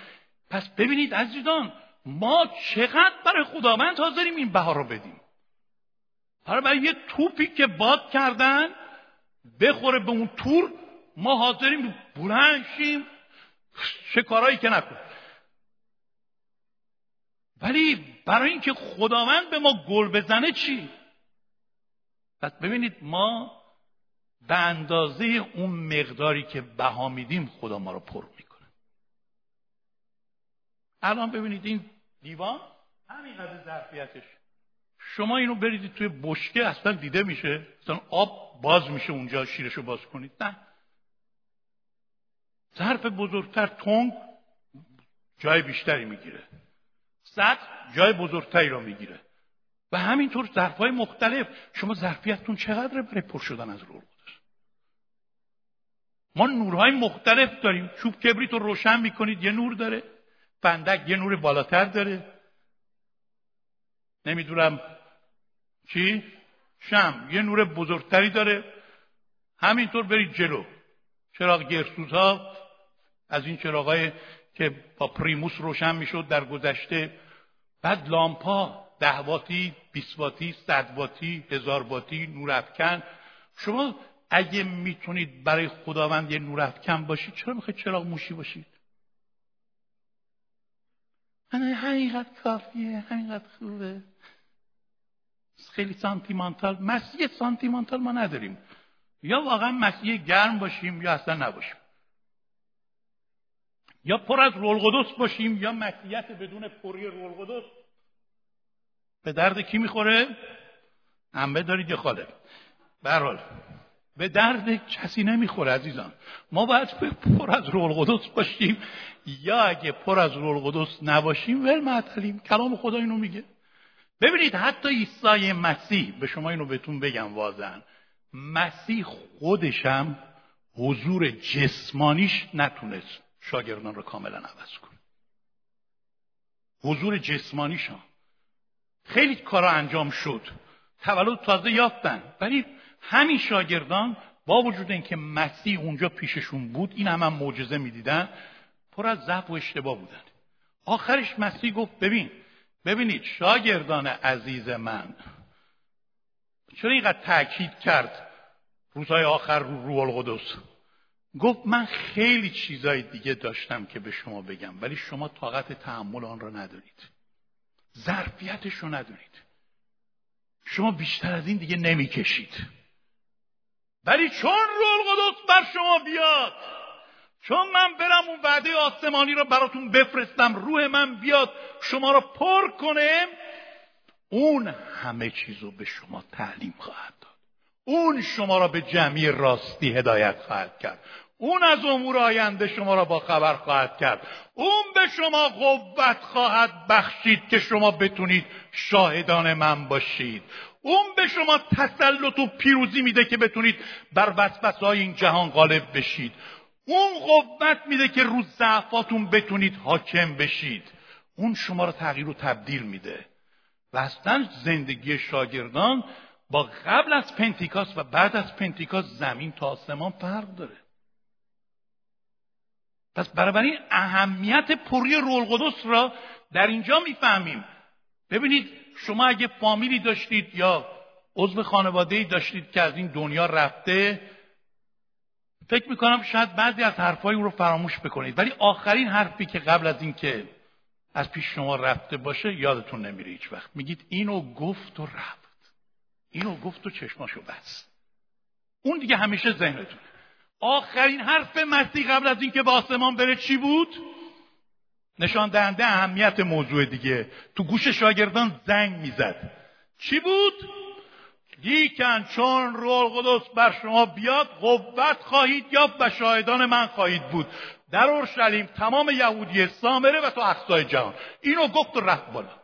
پس ببینید عزیزان ما چقدر برای خداوند حاضریم این بها رو بدیم. حالا برای یه توپی که باد کردن بخوره به اون تور ما حاضریم بلند چه کارهایی که نکن. ولی برای اینکه خداوند به ما گل بزنه چی؟ پس ببینید ما به اندازه اون مقداری که بها میدیم خدا ما رو پر می‌کنه. الان ببینید این دیوان همینقدر ظرفیتش. شما اینو بریدید توی بشکه اصلا دیده میشه. اصلا آب باز میشه اونجا شیرشو باز کنید. نه. ظرف بزرگتر تنگ جای بیشتری می‌گیره. سطح جای بزرگتری رو می‌گیره. و همینطور ظرف های مختلف. شما ظرفیتتون چقدر برای پر شدن از روح ما نورهای مختلف داریم. چوب کبریت رو روشن می‌کنید یه نور داره. فندک یه نور بالاتر داره. نمی‌دونم چی؟ شم یه نور بزرگتری داره. همینطور برید جلو. چراغ گرسوزها. از این چراغای که با پریموس روشن می‌شد در گذشته بعد لامپا ده واتی بیست واتی صد واتی هزار واتی نور افکن شما اگه می‌تونید برای خداوند یه نور افکن باشید چرا می‌خواید چراغ موشی باشید؟ همینقدر کافیه همینقدر خوبه. خیلی سانتیمانتال مسیح سانتیمانتال ما نداریم. یا واقعا مسیح گرم باشیم یا اصلا نباشیم. یا پر از رول باشیم یا مسیحیت بدون پری رول به درد کی می‌خوره؟ انبه دارید یا خاله؟ برحال به درد کسی نمی‌خوره عزیزان. ما باید پر از رول باشیم. یا اگه پر از رول نباشیم ول معطلیم. کلام خدا اینو میگه. ببینید حتی عیسی مسیح به شما اینو بهتون بگم واضحا. مسیح خودشم حضور جسمانیش نتونست. شاگردان رو کاملا عوض کنه حضور جسمانیشان خیلی کارا انجام شد. تولد تازه یافتن. ولی همین شاگردان با وجود اینکه مسیح اونجا پیششون بود این هم, هم معجزه می‌دیدن پر از ضعف و اشتباه بودن. آخرش مسیح گفت ببین ببینید شاگردان عزیز من چرا اینقدر تاکید کرد روزهای آخر رو روح القدس؟ گفت من خیلی چیزای دیگه داشتم که به شما بگم ولی شما طاقت تحمل آن را ندارید. ظرفیتش رو ندارید. شما بیشتر از این دیگه نمی‌کشید. ولی چون روح القدس بر شما بیاد چون من برم اون وعده آسمانی را براتون بفرستم روح من بیاد شما را پر کنه اون همه چیز رو به شما تعلیم خواهد داد. اون شما را به جمعی راستی هدایت خواهد کرد. اون از امور آینده شما را با خبر خواهد کرد. اون به شما قوت خواهد بخشید که شما بتونید شاهدان من باشید. اون به شما تسلط و پیروزی میده که بتونید بر وسوسه های این جهان غالب بشید. اون قوت میده که روز ضعفاتون بتونید حاکم بشید. اون شما را تغییر و تبدیل میده. و اصلا زندگی شاگردان با قبل از پنتیکاس و بعد از پنتیکاس زمین تا آسمان فرق داره. پس بنابراین اهمیت پری رول قدس را در اینجا می‌فهمیم. ببینید شما اگه فامیلی داشتید یا عضو خانواده داشتید که از این دنیا رفته فکر می‌کنم شاید بعضی از حرفهای او رو فراموش بکنید. ولی آخرین حرفی که قبل از اینکه از پیش شما رفته باشه یادتون نمیره هیچ وقت. میگید اینو گفت و رفت. اینو گفت و چشماشو بس اون دیگه همیشه ذهنتونه. آخرین حرف مسیح قبل از اینکه به آسمان بره چی بود؟ نشان دهنده اهمیت موضوع دیگه. تو گوش شاگردان زنگ می‌زد. چی بود؟ لیکن چون روح القدس بر شما بیاد قوت خواهید یا و شاهدان من خواهید بود. در اورشلیم تمام یهودی سامره و تو اقصای جهان. اینو گفت و رفت بالا.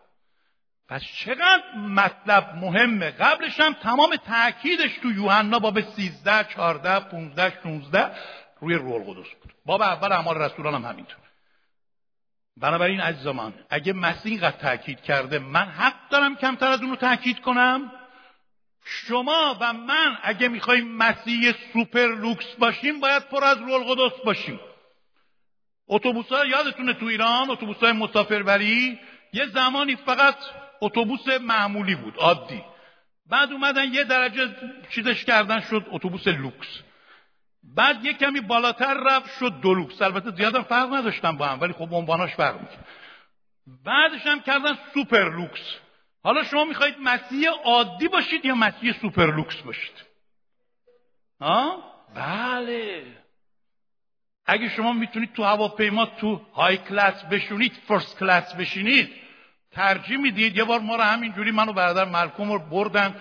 پس چقدر مطلب مهمه؟ قبلش هم تمام تاکیدش تو یوحنا باب 13 14 15 16 روی روح القدس بود. باب اول اعمال رسولان هم همینطور. بنابراین عزیزان اگه مسیح اینقدر تاکید کرده من حق دارم کمتر از اون رو تاکید کنم؟ شما و من اگه می‌خوایم مسیح سوپر لوکس باشیم باید پر از روح القدس باشیم. اتوبوس ها یادتونه تو ایران اتوبوس های مسافربری یه زمانی فقط اتوبوس معمولی بود عادی. بعد اومدن یه درجه چیزش کردن شد اتوبوس لوکس. بعد یه کمی بالاتر رفت شد دولوکس البته زیادم فرق نداشتن با هم ولی خب عنواناش فرق می‌کنه بعدش هم کردن سوپر لوکس. حالا شما می‌خواهید مسیح عادی باشید یا مسیح سوپر لوکس باشید؟ ها بله. اگه شما می‌تونید تو هواپیما تو high class بشینید first class بشینید. ترجیح می‌دید؟ یه بار ما رو همینجوری منو برادر ملکوم رو بردن.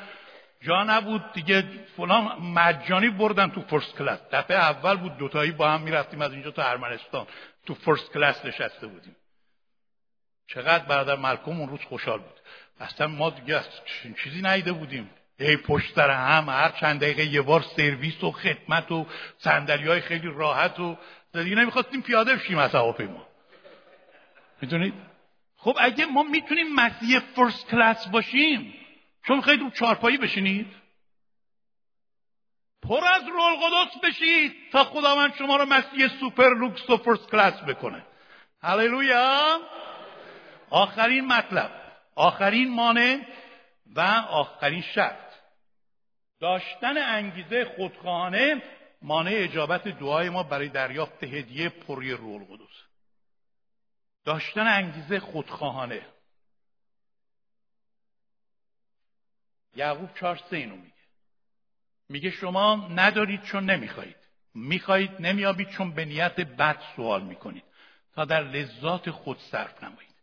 جا نبود دیگه. فلان مجانی بردن تو first class دفعه اول بود دوتایی با هم می‌رفتیم از اینجا تا ارمنستان. تو فرست کلاس نشسته بودیم. چقدر برادر ملکوم اون روز خوشحال بود. اصلا ما دیگه چیزی نیده بودیم. ای پشت سر هم هر چند دقیقه یه بار سرویس و خدمت و سندلی های خیلی راحت و دیگه نمی‌خواستیم پیاده بشیم از هواپیما. می‌دونید؟ خب اگه ما می‌تونیم مسیح فرست کلاس باشیم چون خیلی رو چارپایی بشینید. پر از روح القدس بشید تا خداوند شما رو مسیح سوپر لوکس و first class بکنه. هللویا. آخرین مطلب آخرین مانع و آخرین شرط. داشتن انگیزه خودخواهانه مانع اجابت دعای ما برای دریافت هدیه پری روح القدس. داشتن انگیزه خودخواهانه. یعقوب چهار سه اینو میگه. میگه شما ندارید چون نمی‌خواهید. می‌خواهید نمیابید چون به نیت بد سوال می‌کنید. تا در لذات خود صرف نمایید.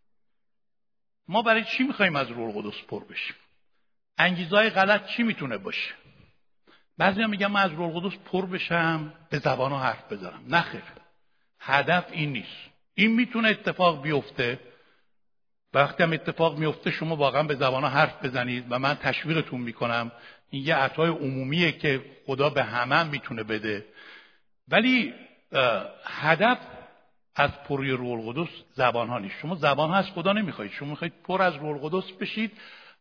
ما برای چی می‌خوایم از روح القدس پر بشیم؟ انگیزهای غلط چی می‌تونه باشه؟ بعضی هم میگم من از روح القدس پر بشم به زبان حرف بزنم نخیر هدف این نیست. این می‌تونه اتفاق بیفته. وقتی هم اتفاق میفته شما واقعا به زبان حرف بزنید و من تشویقتون می‌کنم. این یه عطای عمومیه که خدا به همه می‌تونه بده. ولی هدف از پروی روح القدس زبان ها نیست. شما زبان ها خدا نمی‌خواید. شما می‌خواید پر از روح القدس بشید.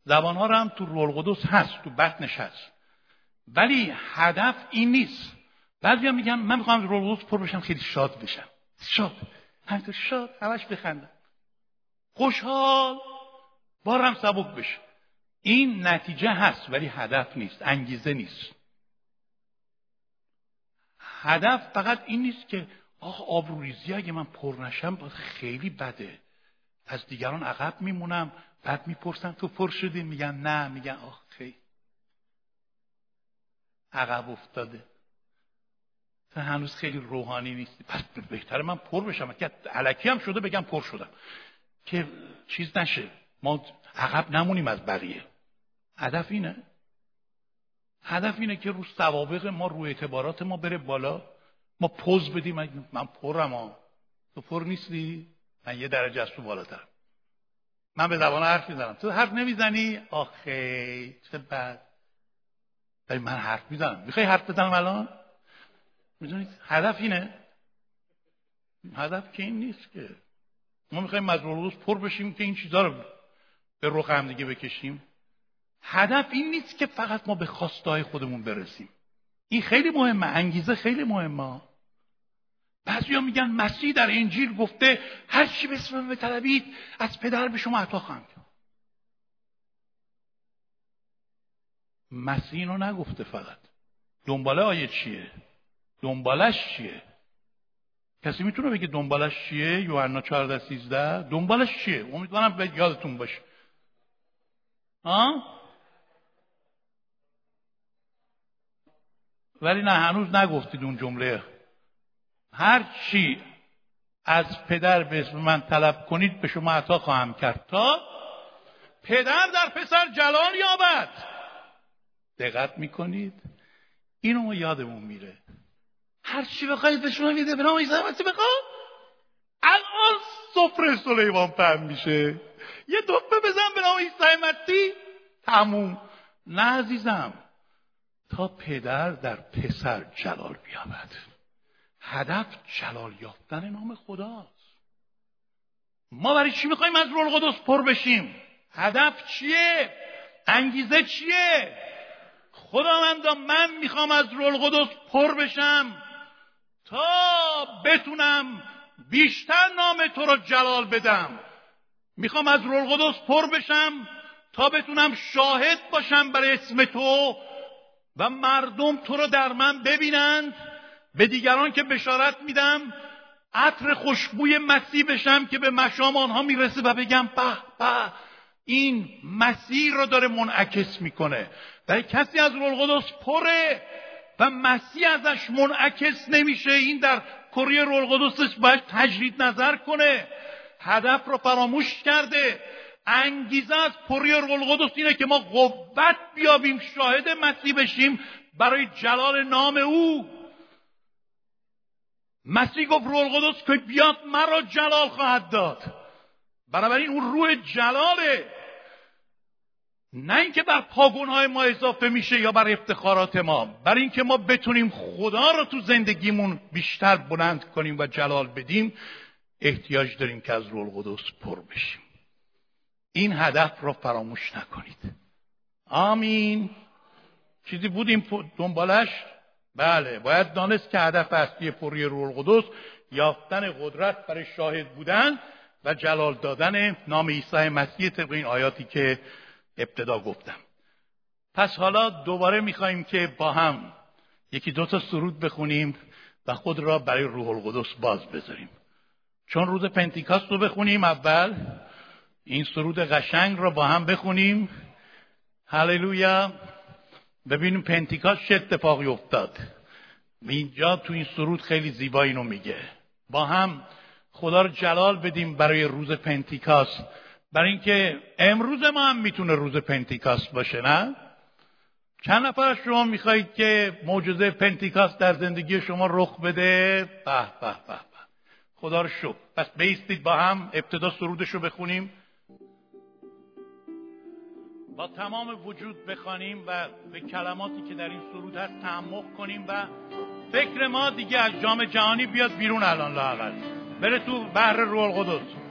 زبان ها رو هم تو روح القدس هست تو بطنش هست ولی هدف این نیست. بعضی میگن من می‌خوام روح القدس پر بشم خیلی شاد بشم. شاد. همینطور شاد همش بخندم. خوشحال بارم سبک بشه. این نتیجه هست ولی هدف نیست انگیزه نیست. هدف فقط این نیست که آخ آبروریزی اگه من پر نشم خیلی بده. از دیگران عقب میمونم بعد می‌پرسم تو پر شدی؟ میگن نه میگن آخ خیلی عقب افتاده. هنوز خیلی روحانی نیستی. پس بهتره من پر بشم. که علکی هم شده بگم پر شدم. که چیز نشه. ما عقب نمونیم از بقیه. هدف اینه. هدف اینه که رو سوابق ما رو اعتبارات ما بره بالا. ما پوز بدیم. من پرم ها. تو پر نیستی؟ من یه درجه از تو بالاترم من به زبان حرف می‌زنم. تو حرف نمی‌زنی؟ آخه چه بد. ولی من حرف می‌زنم. می‌خوای حرف بزنم الان؟ می‌دونید هدف اینه. هدف که این نیست که ما می‌خوایم روز پر بشیم که این چیزها رو به رخ هم دیگه بکشیم. هدف این نیست که فقط ما به خواستای خودمون برسیم. این خیلی مهمه انگیزه خیلی مهمه. بعضی میگن مسیح در انجیل گفته هر چی به اسم بطلبید از پدر به شما عطا خواهم کرد. مسیح اینو نگفته فقط. دنباله آیه چیه؟ دنبالش چیه؟ کسی می‌تونه بگه دنبالش چیه؟ یوحنا 14 13 دنبالش چیه؟ امیدوارم به یادتون باشه. ها؟ ولی نه هنوز نگفتید اون جمله. هر چی از پدر به اسم من طلب کنید به شما عطا خواهم کرد. تا پدر در پسر جلال یابد. دقت می‌کنید؟ اینو ما یادمون میره. هر چی بخواید به شما میده به نام عیسی مسیح بخواد الان سفره سلیمان پهن میشه. یه دفعه بزن به نام عیسی مسیح تموم. نه عزیزم. تا پدر در پسر جلال بیابد. هدف جلال یافتن نام خداست. ما برای چی می‌خوایم از رول قدس پر بشیم؟ هدف چیه؟ انگیزه چیه؟ خداوندا من می‌خوام از رول قدس پر بشم. تا بتونم بیشتر نام تو رو جلال بدم. می‌خوام از رول قدس پر بشم تا بتونم شاهد باشم برای اسم تو و مردم تو رو در من ببینند. به دیگران که بشارت میدم عطر خوشبوی مسیح بشم که به مشام آنها می‌رسه و بگم به به این مسیح رو داره منعکس می‌کنه. و کسی از رول پره و مسیح ازش منعکس نمیشه. این در کره رول قدسش باید تجرید نظر کنه. هدف رو فراموش کرده. انگیزه از پری رول اینه که ما قوت بیابیم شاهد مسیح بشیم برای جلال نام او. مسیح گفت روح القدس که بیاد مرا جلال خواهد داد. بنابراین اون روح جلاله. نه اینکه بر پاگونهای ما اضافه میشه یا بر افتخارات ما برای اینکه ما بتونیم خدا رو تو زندگیمون بیشتر بلند کنیم و جلال بدیم احتیاج داریم که از روح القدس پر بشیم. این هدف را فراموش نکنید. آمین. چیزی بودیم دنبالش؟ بله باید دانست که هدف اصلی پری روح القدس یافتن قدرت برای شاهد بودن و جلال دادن نام عیسی مسیح طبق این آیاتی که ابتدا گفتم. پس حالا دوباره می‌خواهیم که با هم یکی دو تا سرود بخونیم و خود را برای روح القدس باز بذاریم. چون روز پنتیکاست رو بخونیم اول این سرود قشنگ را با هم بخونیم. هللویا. ببینیم پنتیکاست چه اتفاقی افتاد. اینجا تو این سرود خیلی زیبا اینو میگه. با هم خدا رو جلال بدیم برای روز پنتیکاست. برای اینکه امروز ما هم می‌تونه روز پنتیکاست باشه نه؟ چند نفر از شما می‌خواهید که معجزه پنتیکاست در زندگی شما رخ بده؟ به به به خدا رو شکر. پس بیستید با هم ابتدا سرودش رو بخونیم. با تمام وجود بخوانیم و به کلماتی که در این سرود هست تعمق کنیم و فکر ما دیگه از جام جهانی بیاد بیرون الان لاقل بره تو بحر روح القدس.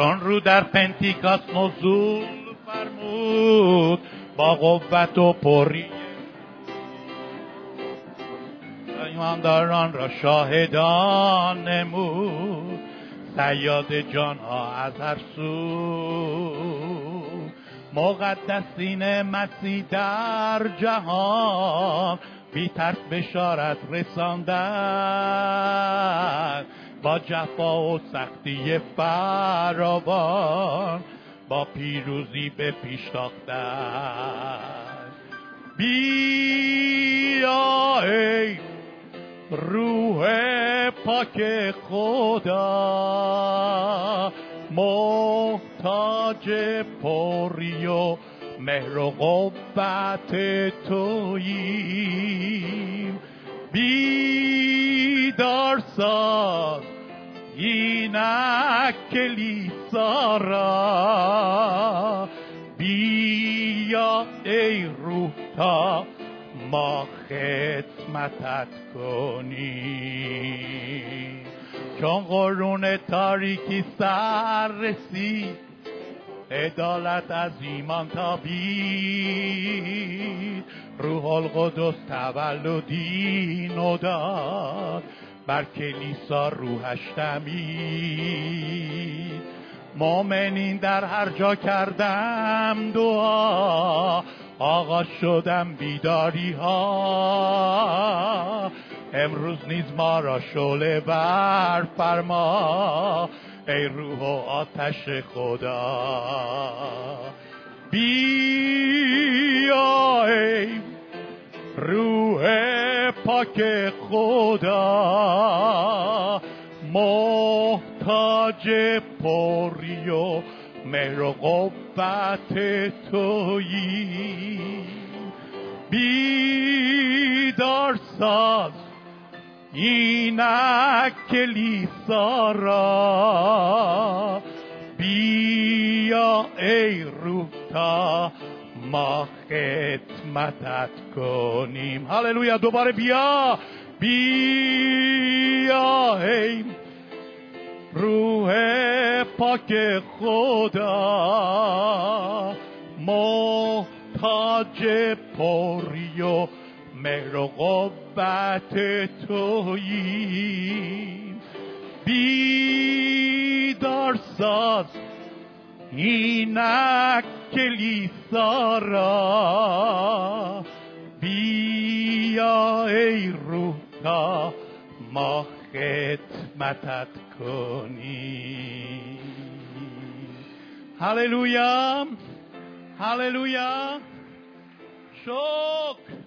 چون رو در پنتیکاس نزول فرمود با قوت و پری. ایمانداران را شاهدان نمود. سیاد جان ها از هر سو. مقدسین مسیح در جهان بی ترس بشارت رساندن. با جفا و سختی فراوان با پیروزی به پیش بیا ای روح پاک خدا محتاج پری و مهر و قوت توییم. بیدار ساز اینک کلیسا را بیا ای روح تا ما خدمتت کنیم. چون قرون تاریکی سر رسید عدالت از ایمان تابید. روح القدس تولدی نو داد. بر کلیسا روحش دمید. مؤمنین در هر جا کردم دعا آغاز شدم بیداری ها امروز نیز ما را شعله بر فرما ای روح و آتش خدا. بیا ای روح پاک خدا. محتاج پری و مهر و قوت تویی. بیدار ساز اینک کلیسا را. بیا ای روح تا ما خدمتت کنیم. هللویا. دوباره بیا. بیا ای روح پاک خدا. محتاج پری و مهر و قوت تویی. بیدار ساز. اینک کلیسا را بیا ای روح تا ما خدمتت کنیم. هللویا هللویا. شکر.